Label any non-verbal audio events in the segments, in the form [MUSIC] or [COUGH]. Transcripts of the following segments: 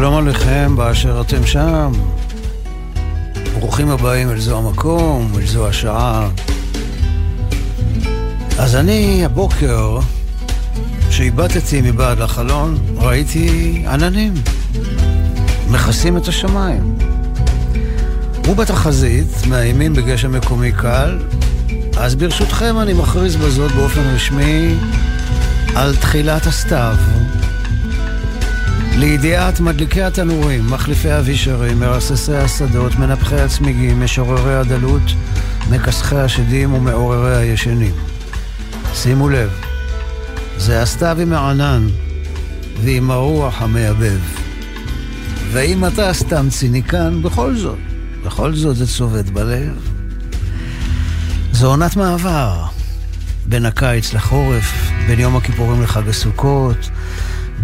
שלום עליכם באשר אתם שם. ברוכים הבאים אל זו המקום, אל זו השעה. אז אני הבוקר, כשהבטתי מבעד לחלון, ראיתי עננים מכסים את השמיים. ובתחזית מאיימים בגשם מקומי קל, אז ברשותכם אני מכריז בזאת באופן רשמי על תחילת הסתיו. לידיעת מדליקי התנורים, מחליפי אבישרים, מרססי השדות, מנפחי הצמיגים, משוררי הדלות, מכסחי השדים ומעוררי הישנים. שימו לב, זה הסתיו עם הענן ועם הרוח המייבב. ואם אתה סתם ציניקן, בכל זאת, בכל זאת זה צובט בלב. זו עונת מעבר, בין הקיץ לחורף, בין יום הכיפורים לחג הסוכות,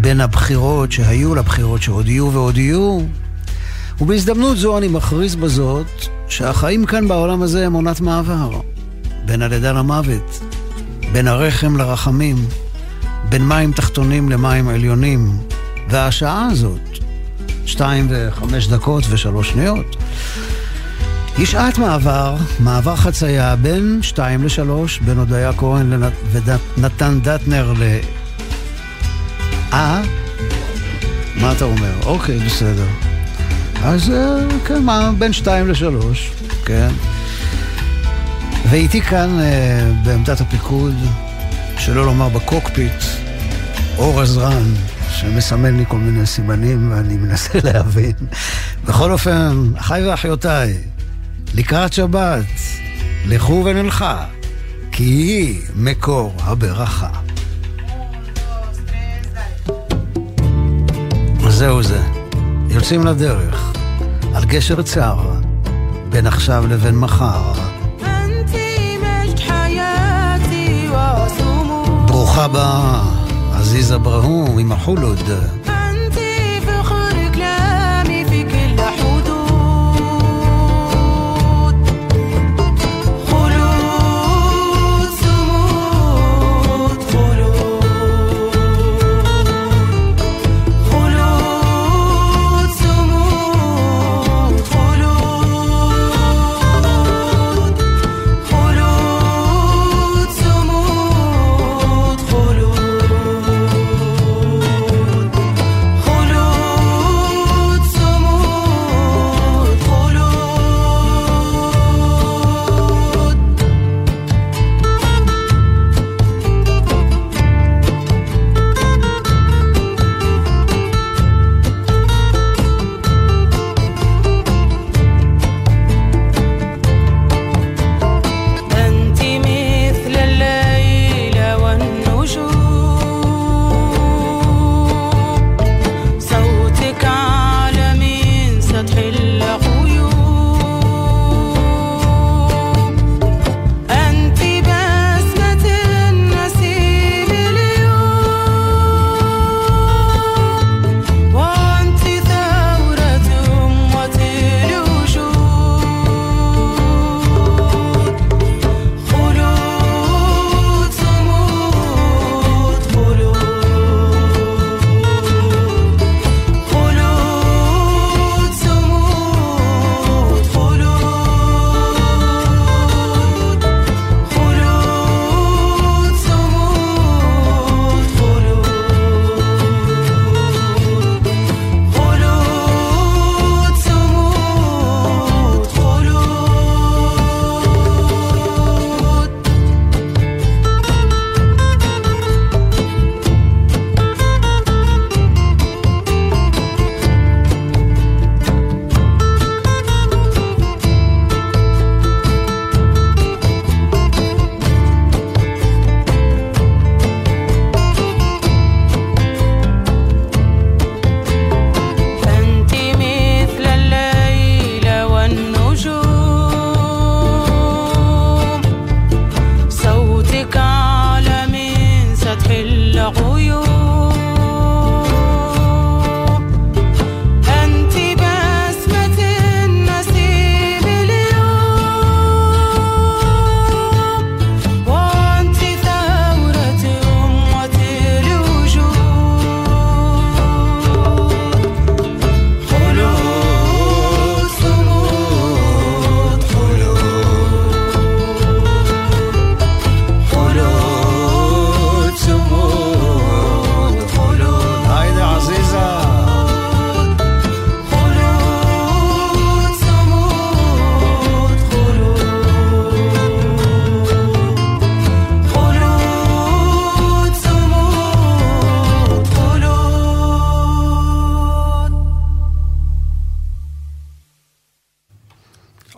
בין הבחירות שהיו לבחירות שעוד יהיו ועוד יהיו. ובהזדמנות זו אני מכריז בזאת שהחיים כאן בעולם הזה הם עונת מעבר. בין הלידה למוות, בין הרחם לרחמים, בין מים תחתונים למים עליונים. והשעה הזאת, שתיים וחמש דקות ושלוש שניות, היא שעת מעבר, מעבר חצייה בין שתיים לשלוש, בין הודיה כהן ונתן דטנר. אה? מה אתה אומר? אוקיי, בסדר. אז אה, כן, מה, בין שתיים לשלוש, כן. ואיתי כאן אה, בעמדת הפיקוד, שלא לומר בקוקפיט, אור עזרן, שמסמן לי כל מיני סימנים ואני מנסה [LAUGHS] להבין. בכל אופן, אחיי ואחיותיי, לקראת שבת, לכו ונלכה, כי היא מקור הברכה. זהו זה, יוצאים לדרך, על גשר צר, בין עכשיו לבין מחר. ברוכה הבאה, עזיזה ברהום עם החולוד.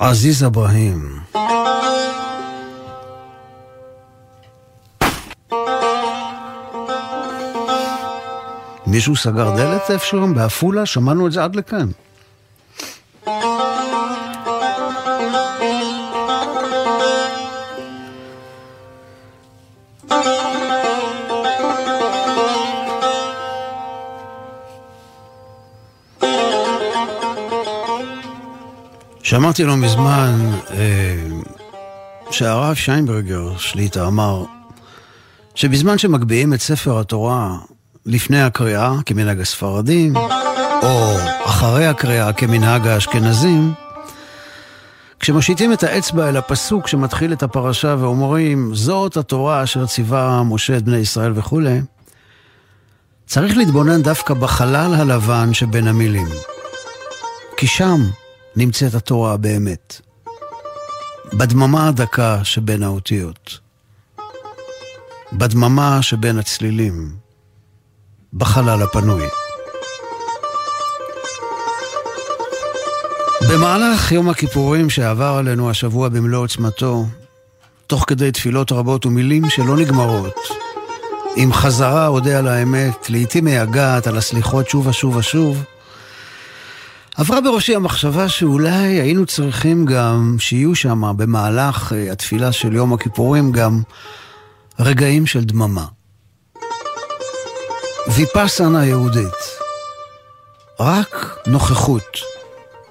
עזיז אברהים. מישהו סגר דלת איפשהו בעפולה? שמענו את זה עד לכאן. שמעתי לא מזמן אה, שהרב שיינברגר שליטה אמר שבזמן שמגביהים את ספר התורה לפני הקריאה כמנהג הספרדים, או אחרי הקריאה כמנהג האשכנזים, כשמושיטים את האצבע אל הפסוק שמתחיל את הפרשה ואומרים, זאת התורה אשר ציווה משה את בני ישראל וכולי, צריך להתבונן דווקא בחלל הלבן שבין המילים. כי שם נמצאת התורה באמת. בדממה הדקה שבין האותיות. בדממה שבין הצלילים. בחלל הפנוי. במהלך יום הכיפורים שעבר עלינו השבוע במלוא עוצמתו, תוך כדי תפילות רבות ומילים שלא נגמרות, עם חזרה אודה על האמת, לעתים מייגעת על הסליחות שוב ושוב ושוב, עברה בראשי המחשבה שאולי היינו צריכים גם שיהיו שם במהלך אה, התפילה של יום הכיפורים גם רגעים של דממה. ויפאסנה יהודית. רק נוכחות,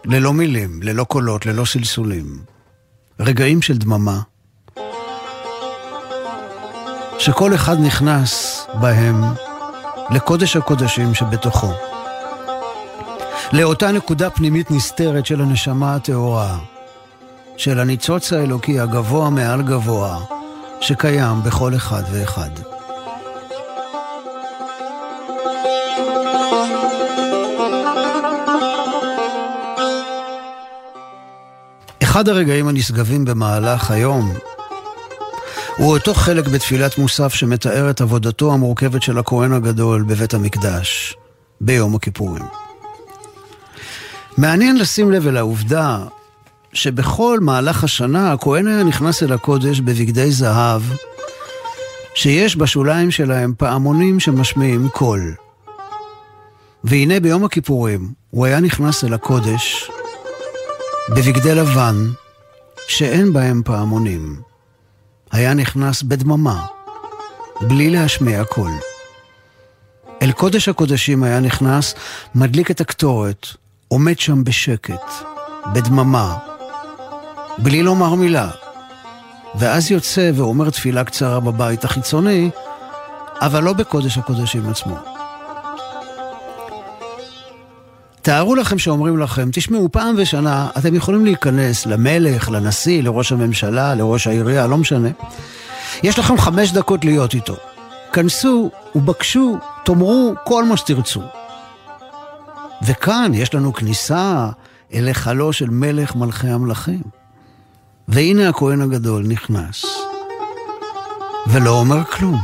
ללא מילים, ללא קולות, ללא סלסולים. רגעים של דממה, שכל אחד נכנס בהם לקודש הקודשים שבתוכו. לאותה נקודה פנימית נסתרת של הנשמה הטהורה, של הניצוץ האלוקי הגבוה מעל גבוה, שקיים בכל אחד ואחד. אחד הרגעים הנשגבים במהלך היום הוא אותו חלק בתפילת מוסף שמתאר את עבודתו המורכבת של הכהן הגדול בבית המקדש ביום הכיפורים. מעניין לשים לב אל העובדה שבכל מהלך השנה הכהן היה נכנס אל הקודש בבגדי זהב, שיש בשוליים שלהם פעמונים שמשמיעים קול. והנה ביום הכיפורים הוא היה נכנס אל הקודש בבגדי לבן שאין בהם פעמונים. היה נכנס בדממה, בלי להשמיע קול. אל קודש הקודשים היה נכנס, מדליק את הקטורת, עומד שם בשקט, בדממה, בלי לומר מילה, ואז יוצא ואומר תפילה קצרה בבית החיצוני, אבל לא בקודש הקודשים עצמו. תארו לכם שאומרים לכם, תשמעו, פעם בשנה אתם יכולים להיכנס למלך, לנשיא, לראש הממשלה, לראש העירייה, לא משנה. יש לכם חמש דקות להיות איתו. כנסו ובקשו, תאמרו כל מה שתרצו. וכאן יש לנו כניסה אל היכלו של מלך מלכי המלכים. והנה הכהן הגדול נכנס, ולא אומר כלום.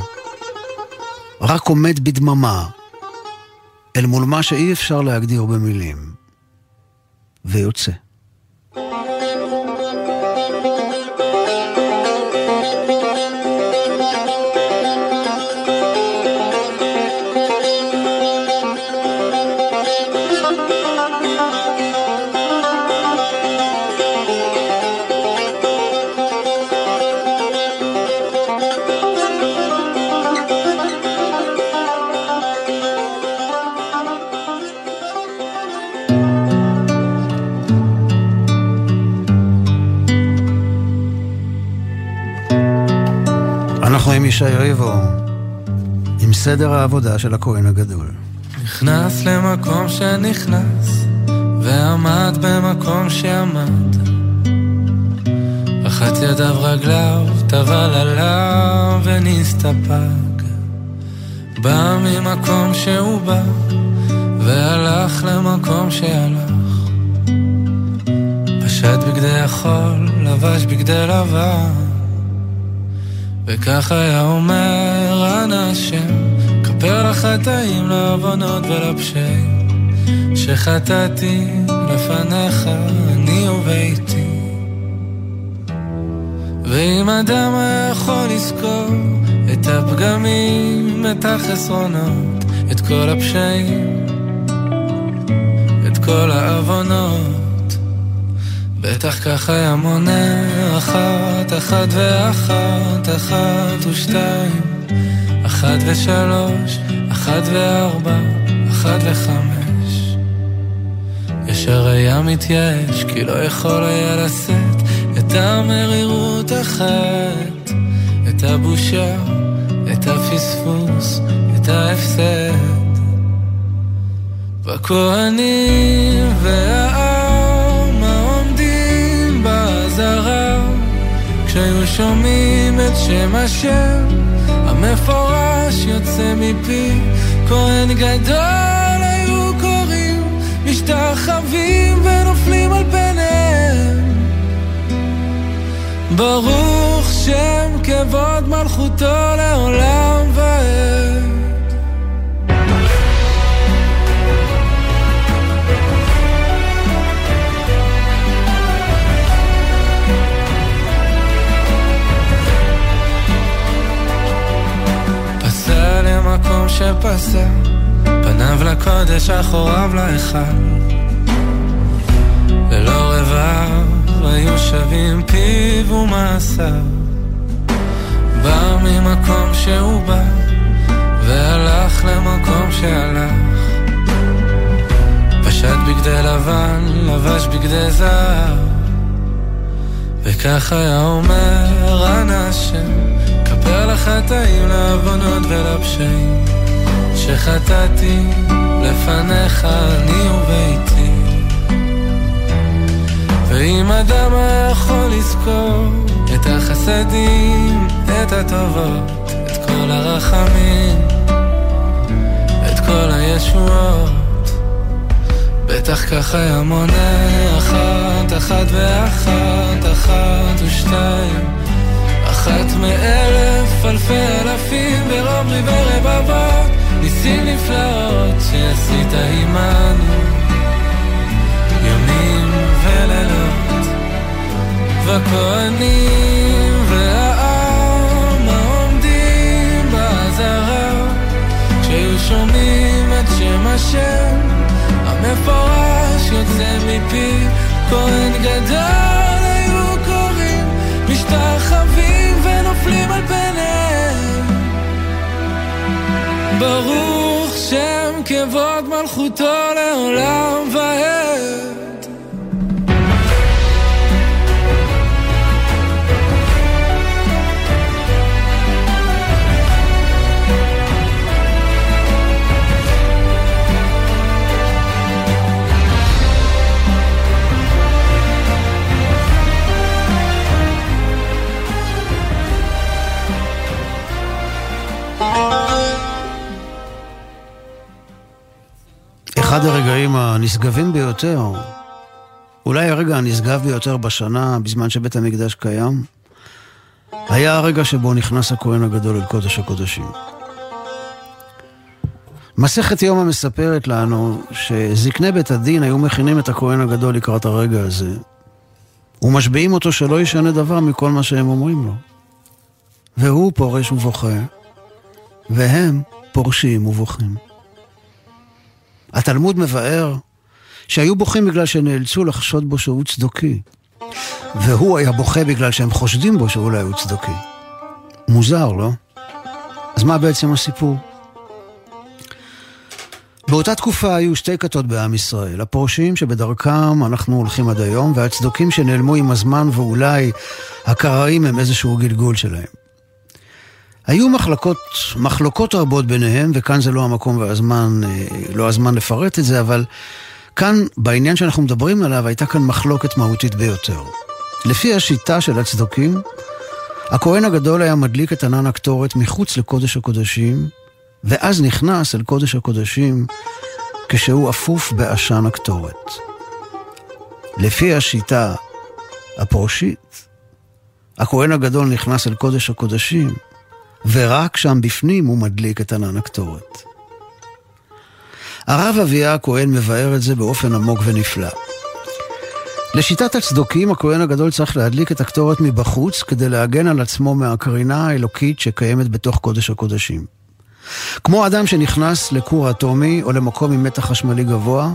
רק עומד בדממה, אל מול מה שאי אפשר להגדיר במילים, ויוצא. ישי ריבו, עם סדר העבודה של הכהן הגדול. נכנס למקום שנכנס, ועמד במקום שעמד. רחץ ידיו רגליו, טבל עליו ונסתפק. בא ממקום שהוא בא, והלך למקום שהלך. פשט בגדי החול, לבש בגדי לבן. וכך היה אומר אנא השם, כפר לחטאים, לעוונות ולפשעים, שחטאתי לפניך, אני וביתי. ואם אדם היה יכול לזכור את הפגמים, את החסרונות, את כל הפשעים, את כל העוונות, בטח כך היה מונה אחת, אחת ואחת, אחת ושתיים, אחת ושלוש, אחת וארבע, אחת וחמש. ישר היה מתייאש, כי לא יכול היה לשאת את המרירות אחת, את הבושה, את הפספוס, את ההפסד. בכהנים והעם כשהיו שומעים את שם השם המפורש יוצא מפי, כהן גדול היו קוראים, משתחווים ונופלים על פניהם. ברוך שם כבוד מלכותו לעולם ועד. פסע למקום שפסע, פניו לקודש, אחוריו להיכל. ללא רבב היו שווים פיו ומעשיו. בא ממקום שהוא בא, והלך למקום שהלך. פשט בגדי לבן, לבש בגדי זהב. וכך היה אומר אנא כפר לחטאים, לעוונות ולפשעים, שחטאתי לפניך אני וביתי. ואם אדם היה יכול לזכור את החסדים, את הטובות, את כל הרחמים, את כל הישועות, בטח כך היה מונה אחת, אחת ואחת, אחת ושתיים, אחת מאלף, אלפי אלפים, ורוב ריבי רבבות, ניסים נפלאות שעשית עמנו, ימים ולילות, וכהנים והעם העומדים באזהרה, כשהיו שומעים את שם השם המפורש יוצא מפי, כהן גדול משתחווים ונופלים על פניהם. ברוך שם כבוד מלכותו לעולם ועד. אחד הרגעים הנשגבים ביותר, אולי הרגע הנשגב ביותר בשנה, בזמן שבית המקדש קיים, היה הרגע שבו נכנס הכהן הגדול אל קודש הקודשים. מסכת יומא מספרת לנו שזקני בית הדין היו מכינים את הכהן הגדול לקראת הרגע הזה, ומשביעים אותו שלא ישנה דבר מכל מה שהם אומרים לו. והוא פורש ובוכה, והם פורשים ובוכים. התלמוד מבאר שהיו בוכים בגלל שנאלצו לחשוד בו שהוא צדוקי, והוא היה בוכה בגלל שהם חושדים בו שאולי הוא צדוקי. מוזר, לא? אז מה בעצם הסיפור? באותה תקופה היו שתי כתות בעם ישראל, הפורשים שבדרכם אנחנו הולכים עד היום, והצדוקים שנעלמו עם הזמן ואולי הקראים הם איזשהו גלגול שלהם. היו מחלקות, מחלוקות רבות ביניהם, וכאן זה לא המקום והזמן, לא הזמן לפרט את זה, אבל כאן, בעניין שאנחנו מדברים עליו, הייתה כאן מחלוקת מהותית ביותר. לפי השיטה של הצדוקים, הכהן הגדול היה מדליק את ענן הקטורת מחוץ לקודש הקודשים, ואז נכנס אל קודש הקודשים כשהוא אפוף בעשן הקטורת. לפי השיטה הפורשית, הכהן הגדול נכנס אל קודש הקודשים, ורק שם בפנים הוא מדליק את ענן הקטורת. הרב אביה הכהן מבאר את זה באופן עמוק ונפלא. לשיטת הצדוקים, הכהן הגדול צריך להדליק את הקטורת מבחוץ כדי להגן על עצמו מהקרינה האלוקית שקיימת בתוך קודש הקודשים. כמו אדם שנכנס לכור אטומי או למקום עם מתח חשמלי גבוה,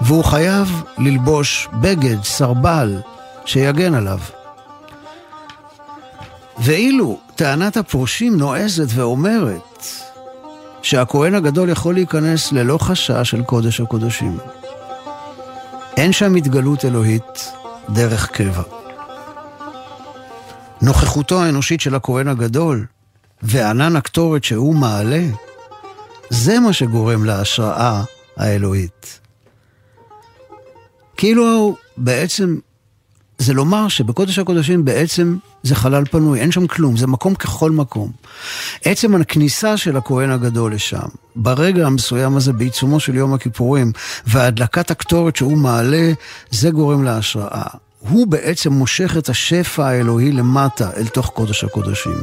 והוא חייב ללבוש בגד, סרבל, שיגן עליו. ואילו טענת הפורשים נועזת ואומרת שהכהן הגדול יכול להיכנס ללא חשש של קודש הקודשים. אין שם התגלות אלוהית דרך קבע. נוכחותו האנושית של הכהן הגדול וענן הקטורת שהוא מעלה, זה מה שגורם להשראה האלוהית. כאילו בעצם זה לומר שבקודש הקודשים בעצם זה חלל פנוי, אין שם כלום, זה מקום ככל מקום. עצם הכניסה של הכהן הגדול לשם, ברגע המסוים הזה, בעיצומו של יום הכיפורים, והדלקת הקטורת שהוא מעלה, זה גורם להשראה. הוא בעצם מושך את השפע האלוהי למטה, אל תוך קודש הקודשים.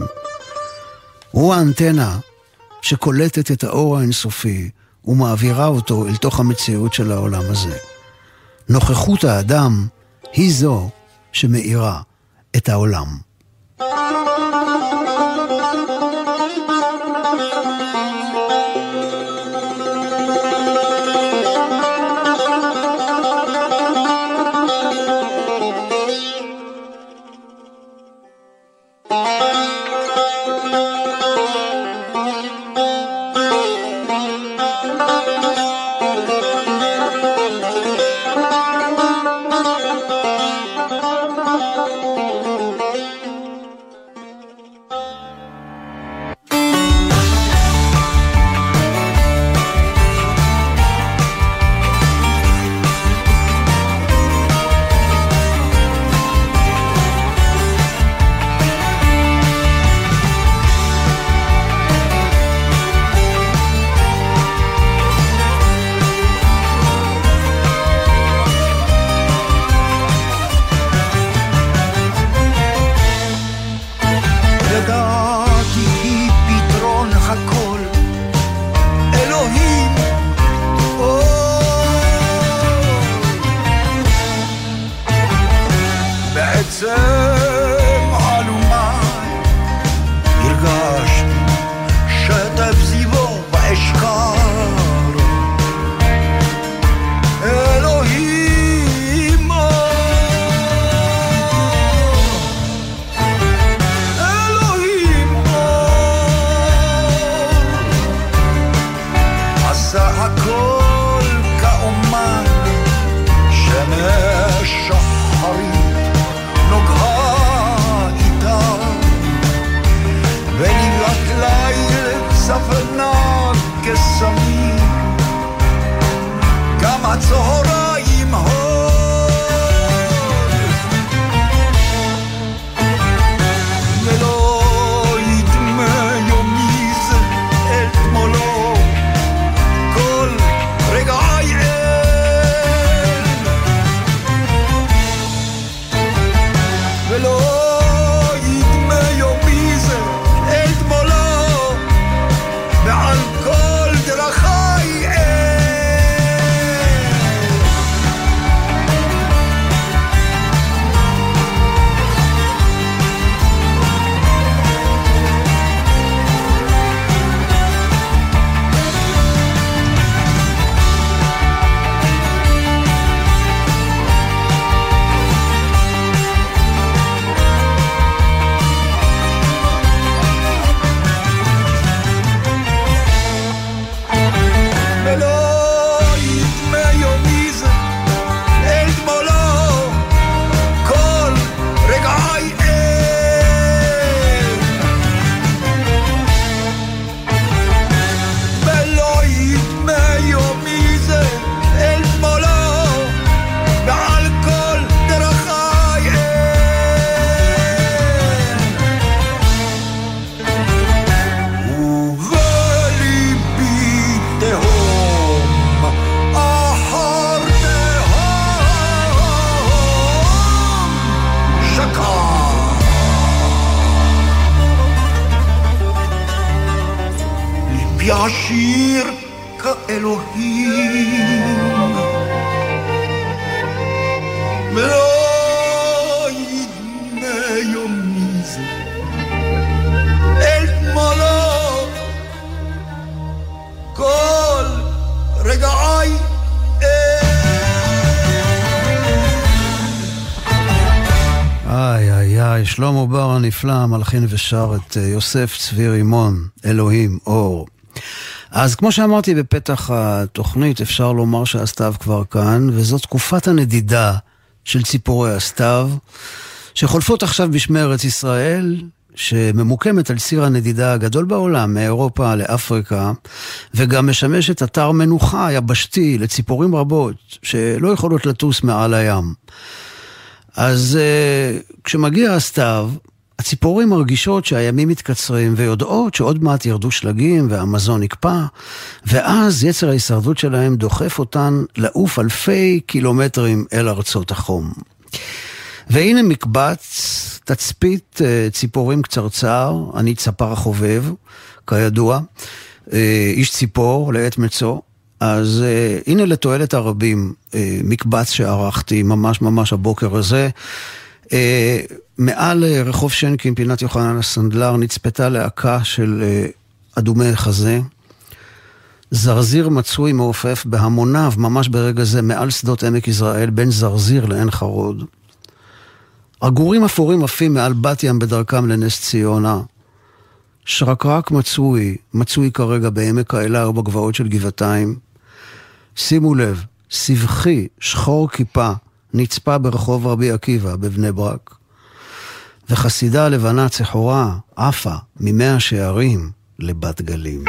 הוא האנטנה שקולטת את האור האינסופי ומעבירה אותו אל תוך המציאות של העולם הזה. נוכחות האדם היא זו שמאירה את העולם. שלמה הנפלא מלחין ושר את אה, יוסף צבי רימון, אלוהים, אור. אז כמו שאמרתי בפתח התוכנית, אפשר לומר שהסתיו כבר כאן, וזאת תקופת הנדידה של ציפורי הסתיו, שחולפות עכשיו בשמי ארץ ישראל, שממוקמת על ציר הנדידה הגדול בעולם, מאירופה לאפריקה, וגם משמשת אתר מנוחה יבשתי לציפורים רבות, שלא יכולות לטוס מעל הים. אז uh, כשמגיע הסתיו, הציפורים מרגישות שהימים מתקצרים ויודעות שעוד מעט ירדו שלגים והמזון נקפא, ואז יצר ההישרדות שלהם דוחף אותן לעוף אלפי קילומטרים אל ארצות החום. והנה מקבץ, תצפית uh, ציפורים קצרצר, אני צפר החובב, כידוע, uh, איש ציפור לעת מצוא, אז uh, הנה לתועלת הרבים, uh, מקבץ שערכתי ממש ממש הבוקר הזה. Uh, מעל uh, רחוב שנקין, פינת יוחנן הסנדלר, נצפתה להקה של uh, אדומי חזה. זרזיר מצוי מעופף בהמוניו, ממש ברגע זה, מעל שדות עמק יזרעאל, בין זרזיר לעין חרוד. עגורים אפורים עפים מעל בת ים בדרכם לנס ציונה. שרקרק מצוי, מצוי כרגע בעמק האלה ובגבעות של גבעתיים. שימו לב, סבכי, שחור כיפה, נצפה ברחוב רבי עקיבא בבני ברק. וחסידה לבנה צחורה עפה ממאה שערים לבת גלים.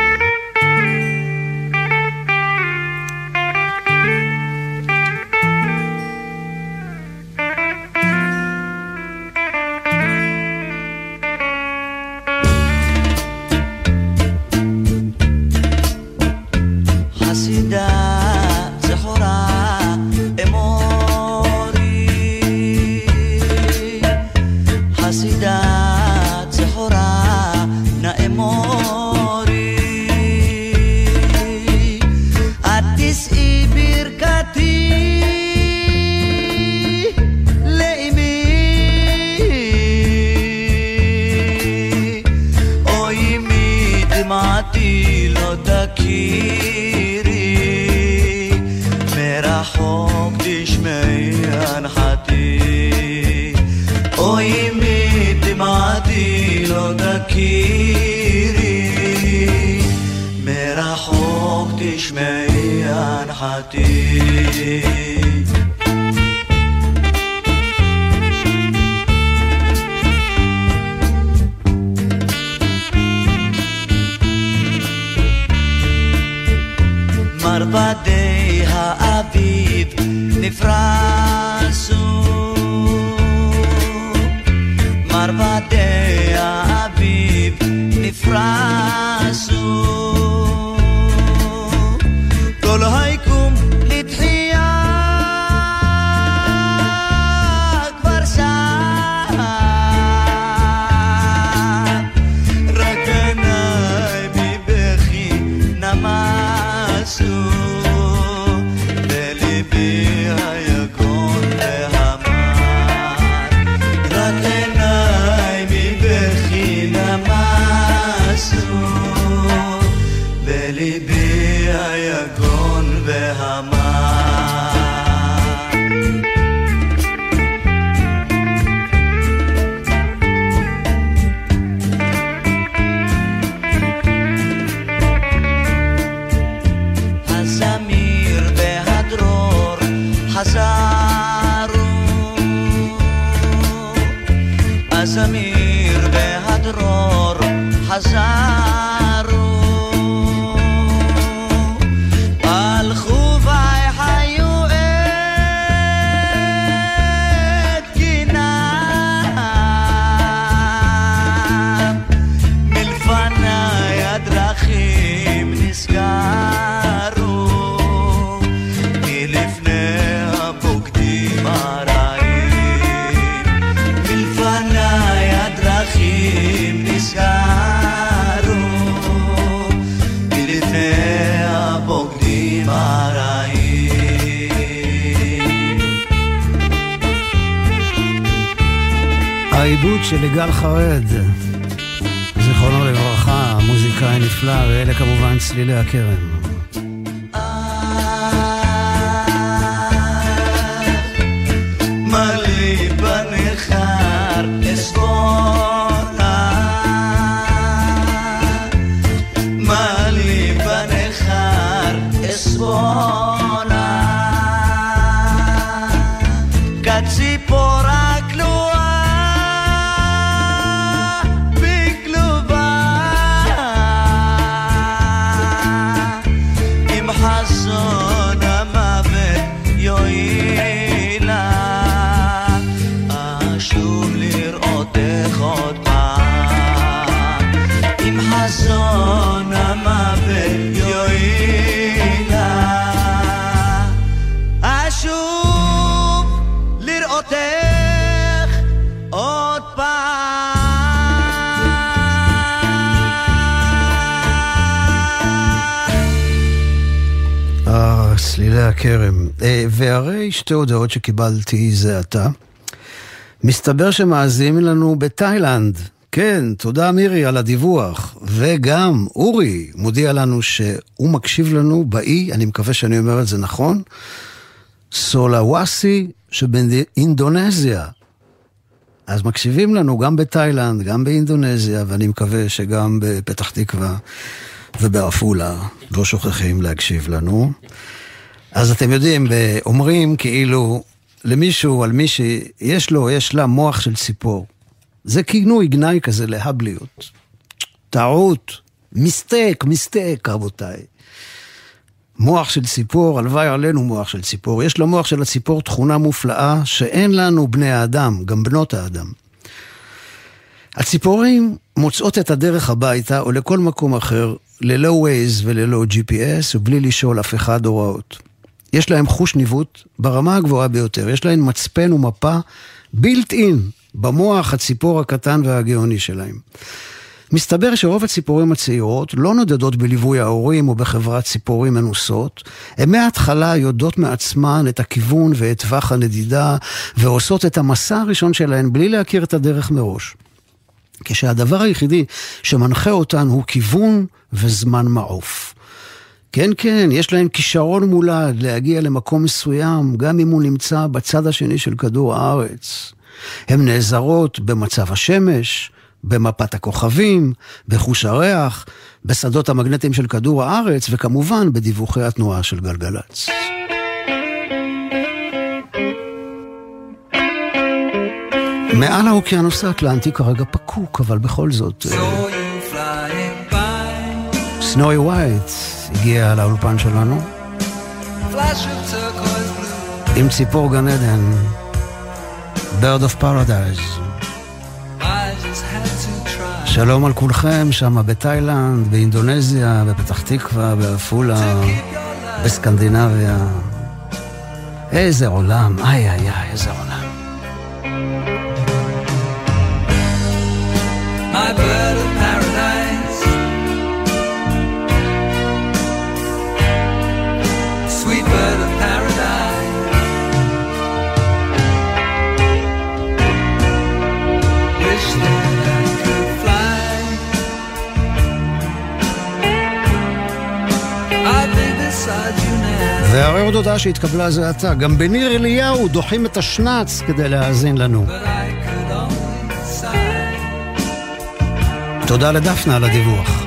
צלילי הכרם. הכרם. אה, והרי שתי הודעות שקיבלתי זה עתה. מסתבר שמאזינים לנו בתאילנד. כן, תודה מירי על הדיווח. וגם אורי מודיע לנו שהוא מקשיב לנו באי, אני מקווה שאני אומר את זה נכון, סולאוואסי שבאינדונזיה. אז מקשיבים לנו גם בתאילנד, גם באינדונזיה, ואני מקווה שגם בפתח תקווה ובעפולה לא שוכחים להקשיב לנו. אז אתם יודעים, אומרים כאילו למישהו, על מי שיש לו, יש לה מוח של ציפור. זה כינוי גנאי כזה להבליות. טעות, מיסטק, מיסטק, רבותיי. מוח של ציפור, הלוואי עלינו מוח של ציפור. יש למוח של הציפור תכונה מופלאה שאין לנו בני האדם, גם בנות האדם. הציפורים מוצאות את הדרך הביתה או לכל מקום אחר ללא Waze וללא GPS ובלי לשאול אף אחד הוראות. יש להם חוש ניווט ברמה הגבוהה ביותר, יש להם מצפן ומפה בילט אין במוח הציפור הקטן והגאוני שלהם. מסתבר שרוב הציפורים הצעירות לא נודדות בליווי ההורים או בחברת ציפורים מנוסות, הן מההתחלה יודעות מעצמן את הכיוון ואת טווח הנדידה, ועושות את המסע הראשון שלהן בלי להכיר את הדרך מראש. כשהדבר היחידי שמנחה אותן הוא כיוון וזמן מעוף. כן, כן, יש להם כישרון מולד להגיע למקום מסוים, גם אם הוא נמצא בצד השני של כדור הארץ. הן נעזרות במצב השמש, במפת הכוכבים, בחוש הריח, בשדות המגנטיים של כדור הארץ, וכמובן בדיווחי התנועה של גלגלצ. מעל האוקיינוס האטלנטי כרגע פקוק, אבל בכל זאת... סנוי ווייט. הגיע לאולפן שלנו. עם ציפור גן עדן, Bird of Paradise. שלום על כולכם שם בתאילנד, באינדונזיה, בפתח תקווה, בעפולה, בסקנדינביה. איזה עולם, איי איי איי, איזה עולם. My bird והרי עוד הודעה שהתקבלה זה עתה, גם בניר אליהו דוחים את השנץ כדי להאזין לנו. תודה לדפנה על הדיווח.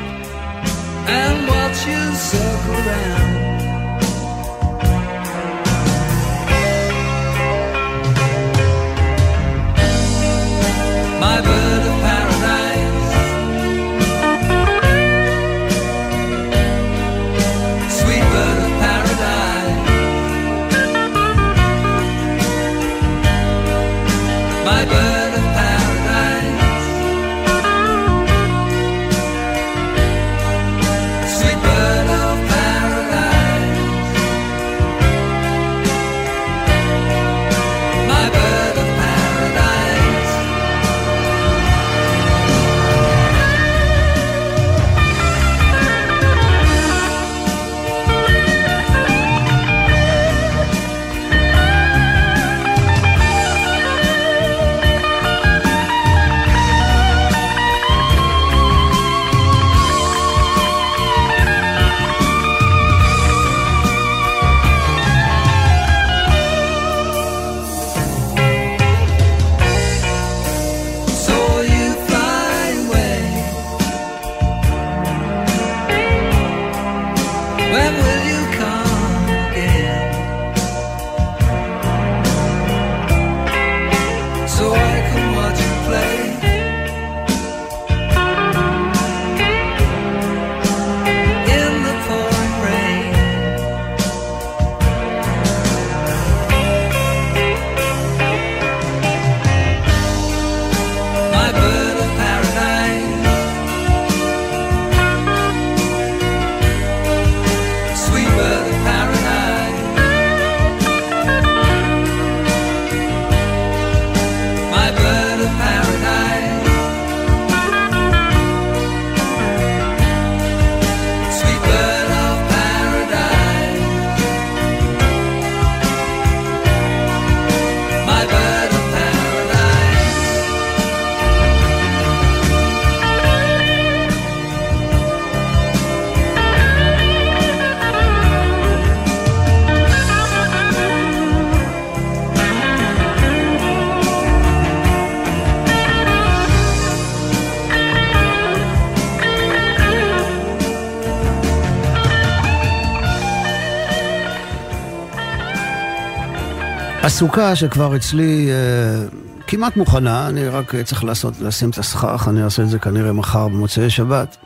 הסוכה שכבר אצלי אה, כמעט מוכנה, אני רק צריך לעשות, לשים את הסכך, אני אעשה את זה כנראה מחר במוצאי שבת.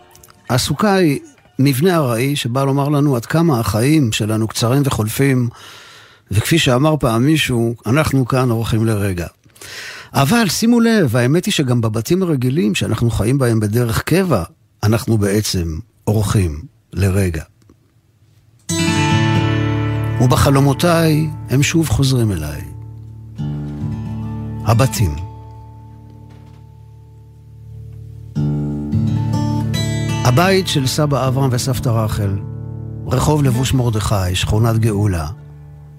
הסוכה היא מבנה ארעי שבא לומר לנו עד כמה החיים שלנו קצרים וחולפים, וכפי שאמר פעם מישהו, אנחנו כאן אורחים לרגע. אבל שימו לב, האמת היא שגם בבתים הרגילים שאנחנו חיים בהם בדרך קבע, אנחנו בעצם אורחים לרגע. ובחלומותיי הם שוב חוזרים אליי. הבתים. הבית של סבא אברהם וסבתא רחל, רחוב לבוש מרדכי, שכונת גאולה,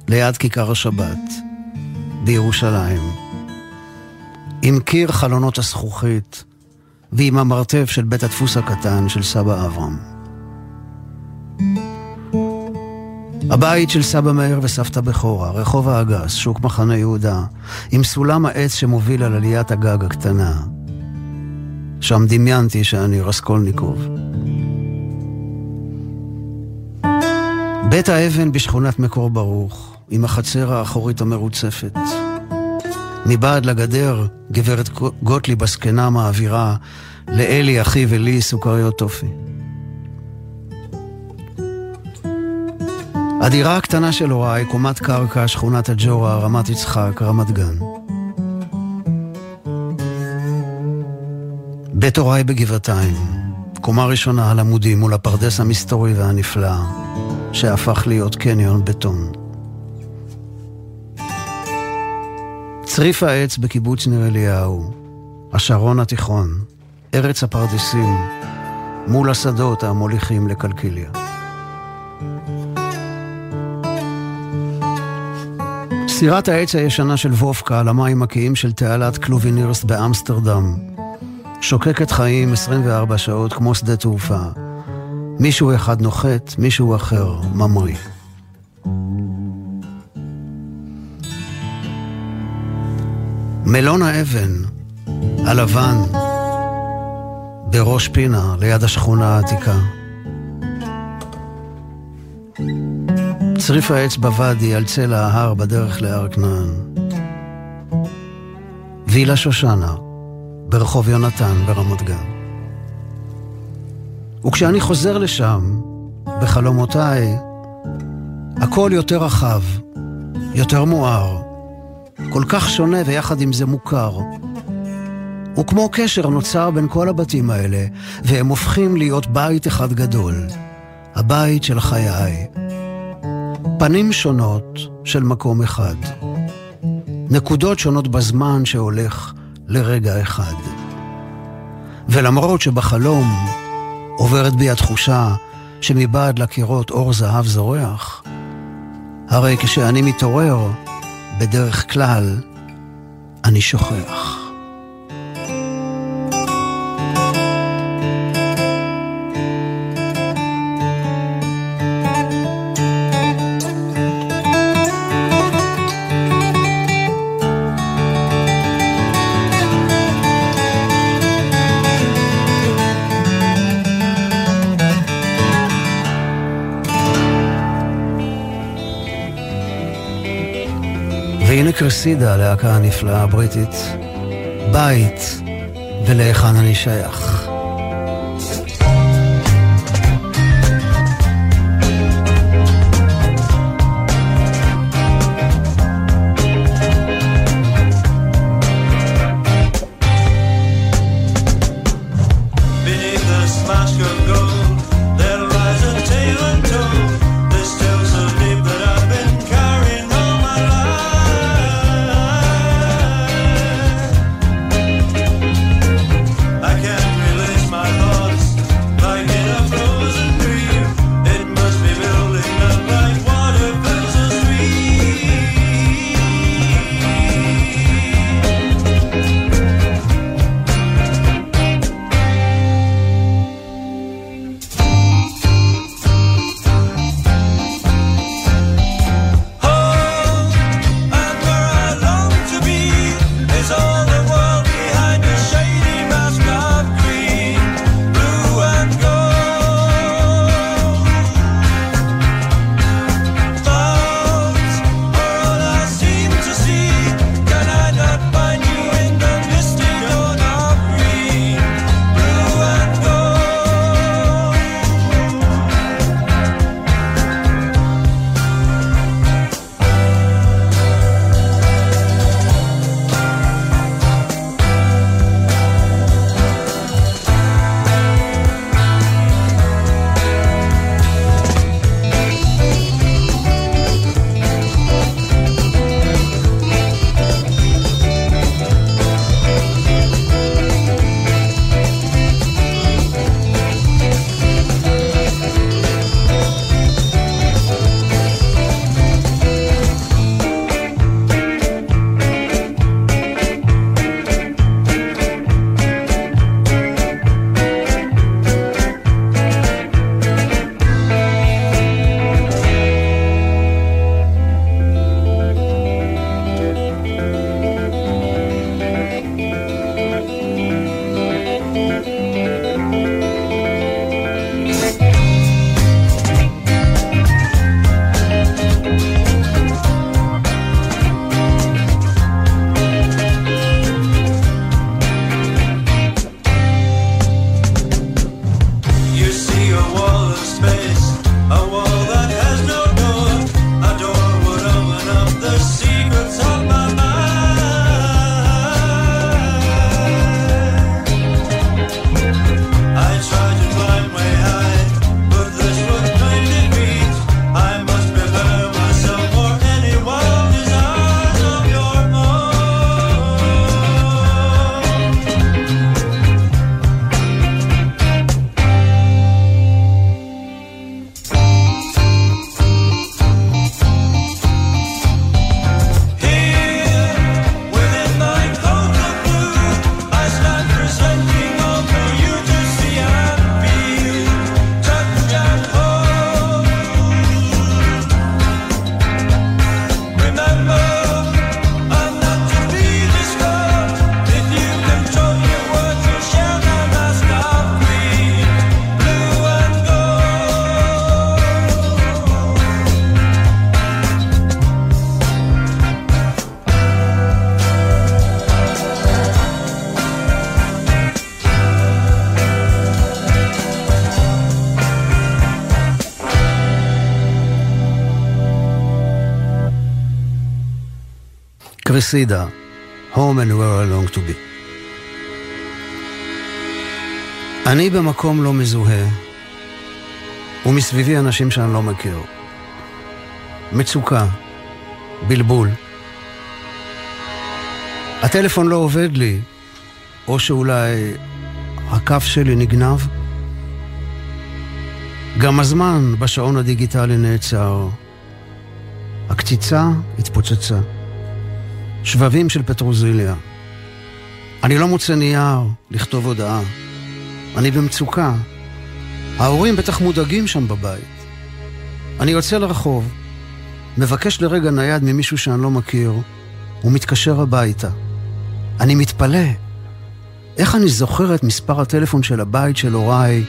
ליד כיכר השבת, בירושלים. עם קיר חלונות הזכוכית ועם המרתף של בית הדפוס הקטן של סבא אברהם. הבית של סבא מאיר וסבתא בכורה, רחוב האגס, שוק מחנה יהודה, עם סולם העץ שמוביל על עליית הגג הקטנה. שם דמיינתי שאני רסקולניקוב. בית האבן בשכונת מקור ברוך, עם החצר האחורית המרוצפת. מבעד לגדר, גברת גוטליב הזקנה מעבירה לאלי, אחי ולי, סוכריות טופי. הדירה הקטנה של הוריי, קומת קרקע, שכונת הג'ורה, רמת יצחק, רמת גן. בית הוריי בגבעתיים, קומה ראשונה על עמודים מול הפרדס המסתורי והנפלא, שהפך להיות קניון בטון. צריף העץ בקיבוץ ניר אליהו, השרון התיכון, ארץ הפרדסים, מול השדות המוליכים לקלקיליה. סירת העץ הישנה של וופקה על המים הקיים של תעלת קלובינירסט באמסטרדם. שוקקת חיים 24 שעות כמו שדה תעופה. מישהו אחד נוחת, מישהו אחר ממריא. מלון האבן, הלבן, בראש פינה, ליד השכונה העתיקה. צריף העץ בוואדי על צלע ההר בדרך להר כנען. וילה שושנה, ברחוב יונתן ברמת גן. וכשאני חוזר לשם, בחלומותיי, הכל יותר רחב, יותר מואר, כל כך שונה ויחד עם זה מוכר. וכמו קשר נוצר בין כל הבתים האלה, והם הופכים להיות בית אחד גדול, הבית של חיי. פנים שונות של מקום אחד. נקודות שונות בזמן שהולך לרגע אחד. ולמרות שבחלום עוברת בי התחושה שמבעד לקירות אור זהב זורח, הרי כשאני מתעורר, בדרך כלל אני שוכח. קרסידה, הלהקה הנפלאה הבריטית, בית ולהיכן אני שייך. קריסידה, Home and where I long to be. אני במקום לא מזוהה, ומסביבי אנשים שאני לא מכיר. מצוקה, בלבול. הטלפון לא עובד לי, או שאולי הכף שלי נגנב. גם הזמן בשעון הדיגיטלי נעצר. הקציצה התפוצצה. שבבים של פטרוזיליה. אני לא מוצא נייר לכתוב הודעה. אני במצוקה. ההורים בטח מודאגים שם בבית. אני יוצא לרחוב, מבקש לרגע נייד ממישהו שאני לא מכיר, ומתקשר הביתה. אני מתפלא. איך אני זוכר את מספר הטלפון של הבית של הוריי,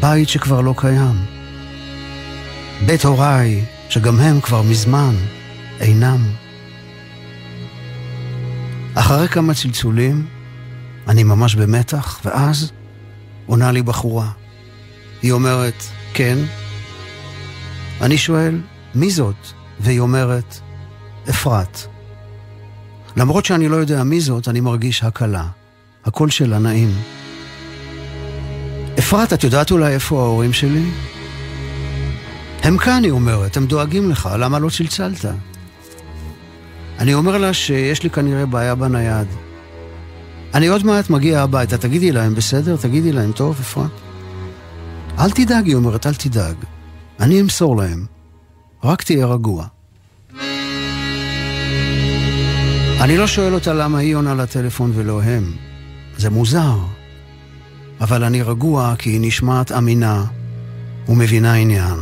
בית שכבר לא קיים. בית הוריי, שגם הם כבר מזמן אינם. אחרי כמה צלצולים, אני ממש במתח, ואז עונה לי בחורה. היא אומרת, כן. אני שואל, מי זאת? והיא אומרת, אפרת. למרות שאני לא יודע מי זאת, אני מרגיש הקלה. הקול שלה נעים. אפרת, את יודעת אולי איפה ההורים שלי? הם כאן, היא אומרת, הם דואגים לך, למה לא צלצלת? אני אומר לה שיש לי כנראה בעיה בנייד. אני עוד מעט מגיע הביתה, תגידי להם, בסדר? תגידי להם, טוב, אפרת? אל תדאג, היא אומרת, אל תדאג. אני אמסור להם. רק תהיה רגוע. אני לא שואל אותה למה היא עונה לטלפון ולא הם. זה מוזר. אבל אני רגוע כי היא נשמעת אמינה ומבינה עניין,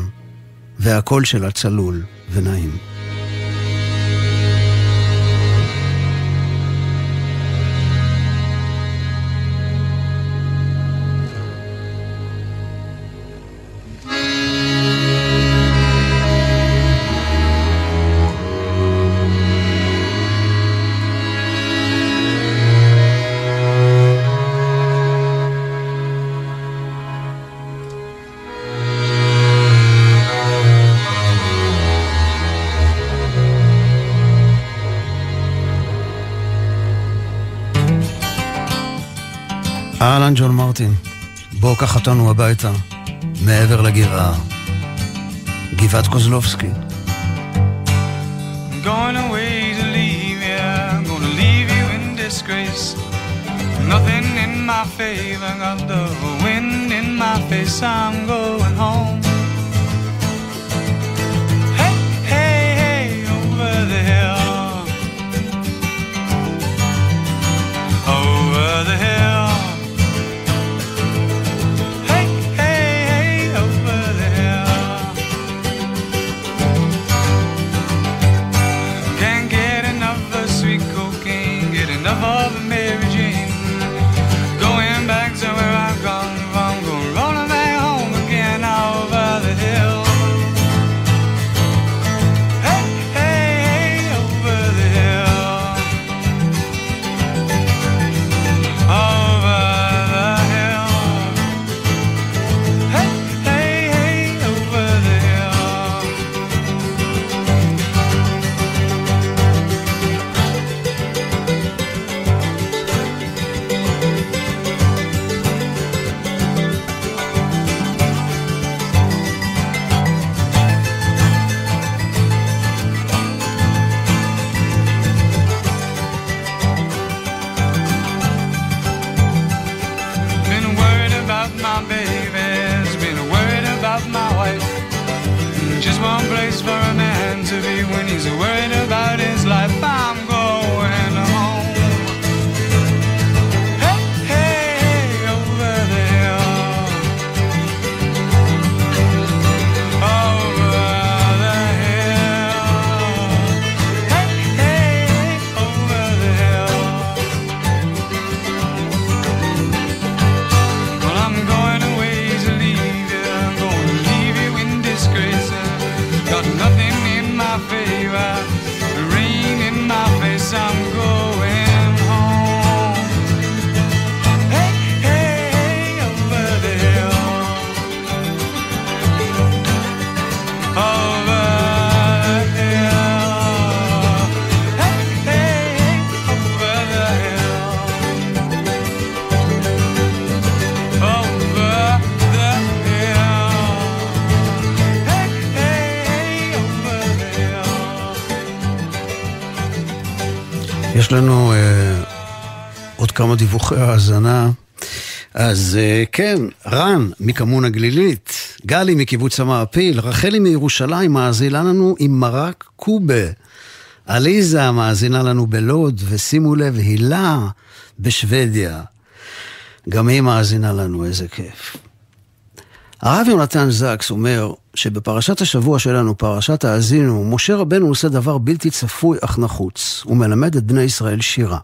והקול שלה צלול ונעים. אהלן ג'ון מרטין, בוא קח אותנו הביתה, מעבר לגבעה. גבעת קוזלובסקי. Going away to leave you, gonna leave you in disgrace. Nothing in my favor, got the wind in my face, I'm going home. Hey, hey, hey, over the hill. Over the hill. אז אה, כן, רן מקמון הגלילית, גלי מקיבוץ המעפיל, רחלי מירושלים מאזינה לנו עם מרק קובה. עליזה מאזינה לנו בלוד, ושימו לב, הילה בשוודיה. גם היא מאזינה לנו, איזה כיף. הרב יונתן זקס אומר שבפרשת השבוע שלנו, פרשת האזינו, משה רבנו עושה דבר בלתי צפוי אך נחוץ. הוא מלמד את בני ישראל שירה.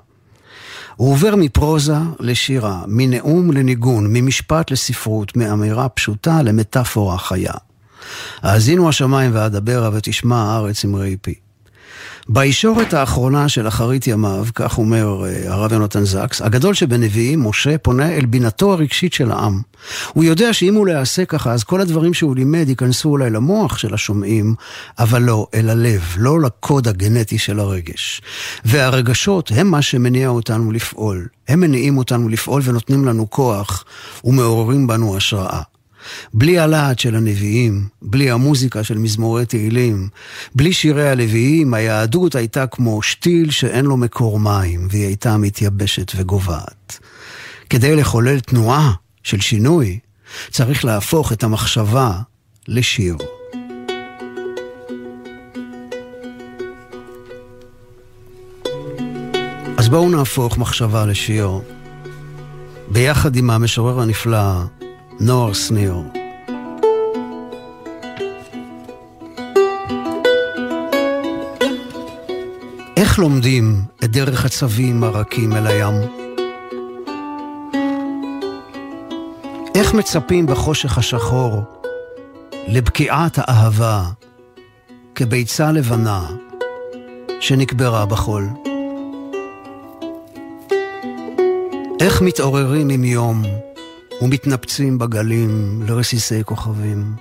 הוא עובר מפרוזה לשירה, מנאום לניגון, ממשפט לספרות, מאמירה פשוטה למטאפורה חיה. האזינו השמיים ואדברה ותשמע הארץ אמרי פי. בישורת האחרונה של אחרית ימיו, כך אומר אה, הרב יונתן זקס, הגדול שבנביאים, משה, פונה אל בינתו הרגשית של העם. הוא יודע שאם הוא לא יעשה ככה, אז כל הדברים שהוא לימד ייכנסו אולי למוח של השומעים, אבל לא אל הלב, לא לקוד הגנטי של הרגש. והרגשות הם מה שמניע אותנו לפעול. הם מניעים אותנו לפעול ונותנים לנו כוח ומעוררים בנו השראה. בלי הלהט של הנביאים, בלי המוזיקה של מזמורי תהילים, בלי שירי הלוויים, היהדות הייתה כמו שתיל שאין לו מקור מים, והיא הייתה מתייבשת וגוועת. כדי לחולל תנועה של שינוי, צריך להפוך את המחשבה לשיר. אז בואו נהפוך מחשבה לשיר, ביחד עם המשורר הנפלא נוער שניר. איך לומדים את דרך הצבים הרכים אל הים? איך מצפים בחושך השחור לבקיעת האהבה כביצה לבנה שנקברה בחול? איך מתעוררים עם יום ומתנפצים בגלים לרסיסי כוכבים,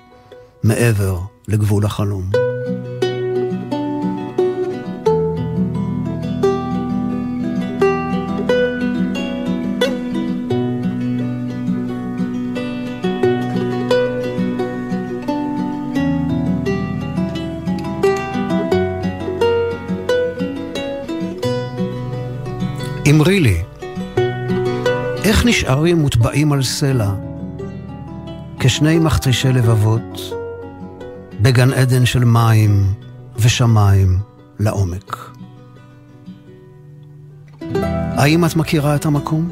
מעבר לגבול החלום. נשארים מוטבעים על סלע כשני מכתשי לבבות בגן עדן של מים ושמיים לעומק? האם את מכירה את המקום?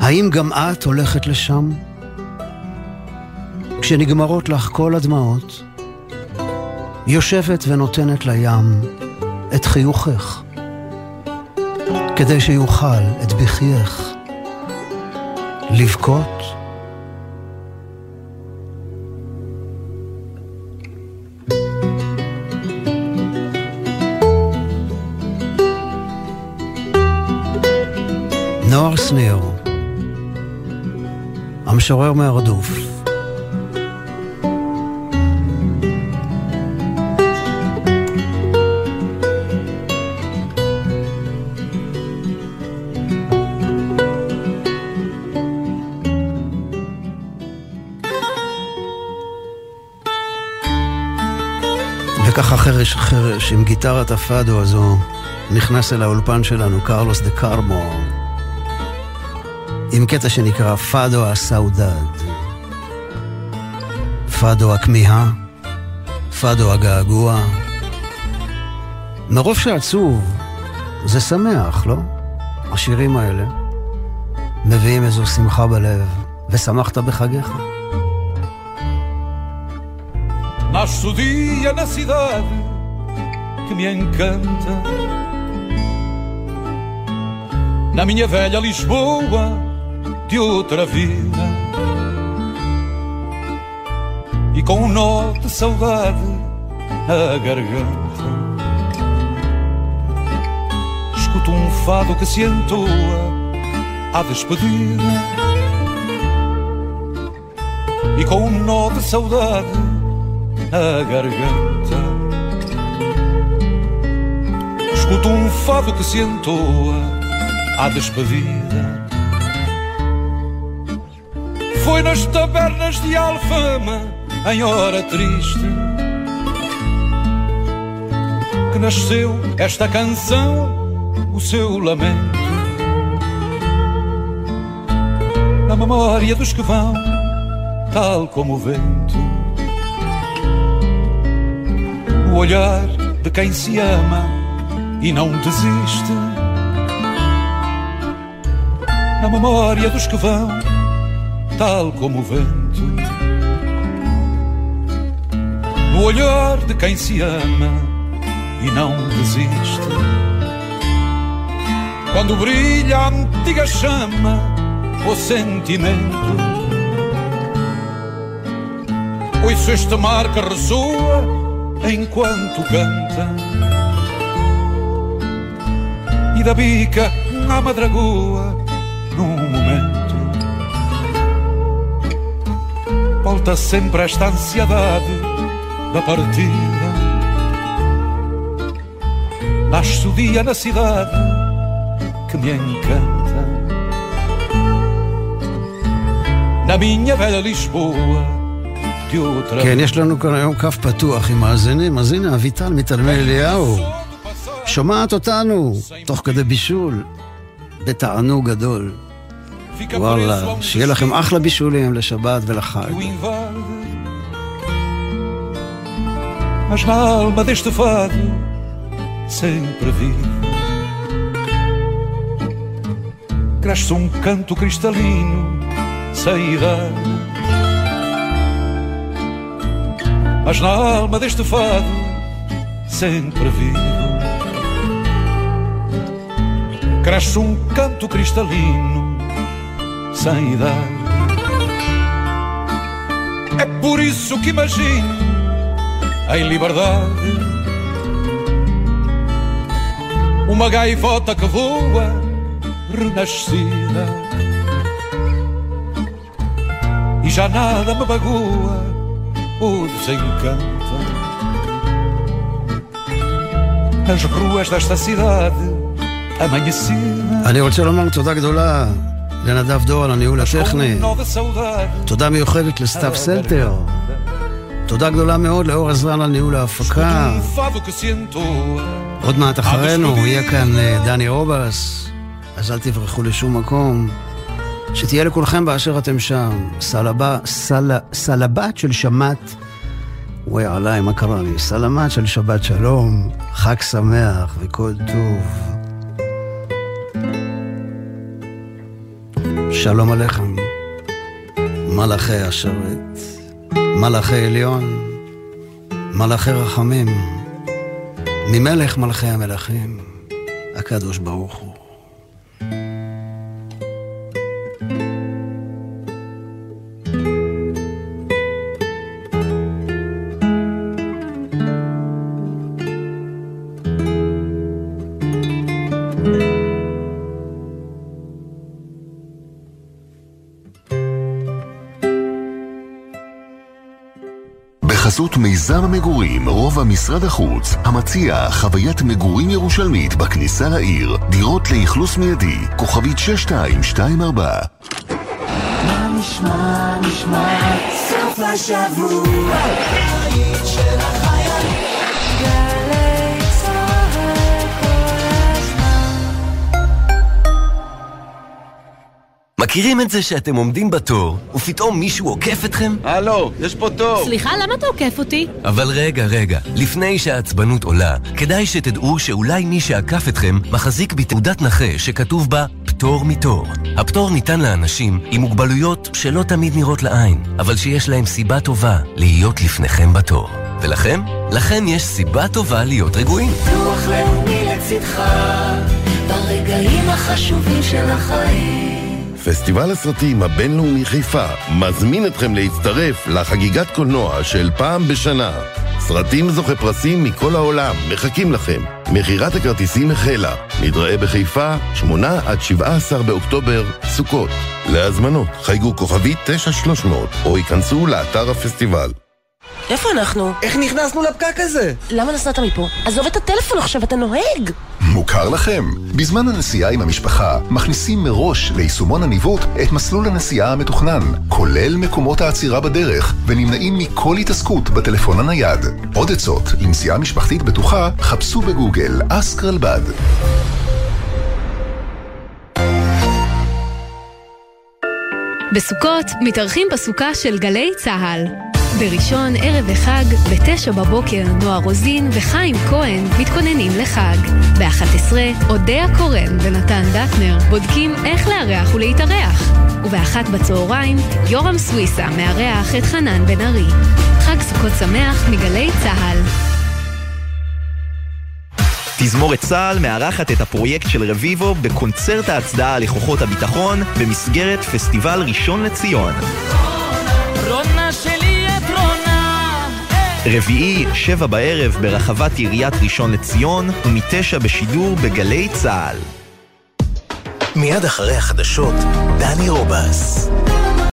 האם גם את הולכת לשם? כשנגמרות לך כל הדמעות, יושבת ונותנת לים את חיוכך. כדי שיוכל את בחייך לבכות. נוער שניר, המשורר מהרדוף חרש עם גיטרת הפאדו הזו נכנס אל האולפן שלנו קרלוס דה קרמו עם קטע שנקרא פאדו הסאודד פאדו הכמיהה, פאדו הגעגוע. מרוב שעצוב זה שמח, לא? השירים האלה מביאים איזו שמחה בלב, ושמחת בחגיך. Nasce o dia na cidade que me encanta. Na minha velha Lisboa de outra vida. E com um nó de saudade na garganta. Escuto um fado que se entoa à despedida. E com um nó de saudade a garganta. Escuto um fado que se entoa à despedida. Foi nas tabernas de Alfama, em hora triste, que nasceu esta canção, o seu lamento. Na memória dos que vão, tal como o vento. O olhar de quem se ama e não desiste. Na memória dos que vão, tal como o vento. No olhar de quem se ama e não desiste. Quando brilha a antiga chama, o sentimento. Ouço este mar que ressoa enquanto canta E da bica à madragoa num momento. Volta sempre esta ansiedade da partida. Nasce o dia na cidade que me encanta. Na minha velha Lisboa. כן, יש לנו כאן היום כף פתוח עם מאזינים, אז הנה אביטל מתלמי אליהו. שומעת אותנו, תוך כדי בישול, בתענוג גדול. וואלה, שיהיה לכם אחלה בישולים לשבת ולחג. mas na alma deste fado sempre vivo. Cresce um canto cristalino, sem idade. Mas na alma deste fado sempre vivo. Cresce um canto cristalino, sem idade. É por isso que imagino em liberdade. Uma gaivota que voa, renascida. E já nada me magoa ou desencanta. As ruas desta cidade. אני רוצה לומר תודה גדולה לנדב דור על הניהול הטכני. תודה מיוחדת לסתיו סלטר. תודה גדולה מאוד לאור עזרן על ניהול ההפקה. עוד מעט אחרינו יהיה כאן דני רובס, אז אל תברחו לשום מקום. שתהיה לכולכם באשר אתם שם. סלבה, סל, סלבת של שמט. וואי עליי, מה קרה לי? סלמת של שבת שלום, חג שמח וכל טוב. שלום עליכם, מלאכי השרת. מלאכי עליון, מלאכי רחמים, ממלך מלכי המלכים, הקדוש ברוך הוא. מיזם המגורים, רובע משרד החוץ, המציע חוויית מגורים ירושלמית בכניסה לעיר, דירות לאכלוס מיידי, כוכבית 6224. מה נשמע, נשמע, סוף השבוע, מכירים את זה שאתם עומדים בתור, ופתאום מישהו עוקף אתכם? הלו, יש פה תור. סליחה, למה אתה עוקף אותי? אבל רגע, רגע, לפני שהעצבנות עולה, כדאי שתדעו שאולי מי שעקף אתכם מחזיק בתעודת נכה שכתוב בה פטור מתור. הפטור ניתן לאנשים עם מוגבלויות שלא תמיד נראות לעין, אבל שיש להם סיבה טובה להיות לפניכם בתור. ולכם? לכם יש סיבה טובה להיות רגועים. ביטוח לאומי לצדך, ברגעים החשובים של החיים. פסטיבל הסרטים הבינלאומי חיפה מזמין אתכם להצטרף לחגיגת קולנוע של פעם בשנה. סרטים זוכי פרסים מכל העולם מחכים לכם. מכירת הכרטיסים החלה. נתראה בחיפה, 8 עד 17 באוקטובר, סוכות. להזמנות חייגו כוכבית 9300 או ייכנסו לאתר הפסטיבל. איפה אנחנו? איך נכנסנו לפקק הזה? למה נסעת מפה? עזוב את הטלפון עכשיו, אתה נוהג! מוכר לכם? בזמן הנסיעה עם המשפחה, מכניסים מראש ליישומון הניווט את מסלול הנסיעה המתוכנן, כולל מקומות העצירה בדרך, ונמנעים מכל התעסקות בטלפון הנייד. עוד עצות לנסיעה משפחתית בטוחה, חפשו בגוגל אסק רלב"ד. בסוכות מתארחים בסוכה של גלי צה"ל. בראשון, ערב וחג, בתשע בבוקר, נועה רוזין וחיים כהן מתכוננים לחג. ב-11, אודיה קורן ונתן דטנר בודקים איך לארח ולהתארח. ובאחת בצהריים, יורם סוויסה מארח את חנן בן ארי. חג סוכות שמח מגלי צה"ל. תזמורת צה"ל מארחת את הפרויקט של רביבו בקונצרט ההצדעה לכוחות הביטחון במסגרת פסטיבל ראשון לציון. רונה רונה רביעי, שבע בערב ברחבת עיריית ראשון לציון ומתשע בשידור בגלי צה"ל. מיד אחרי החדשות, דני רובס.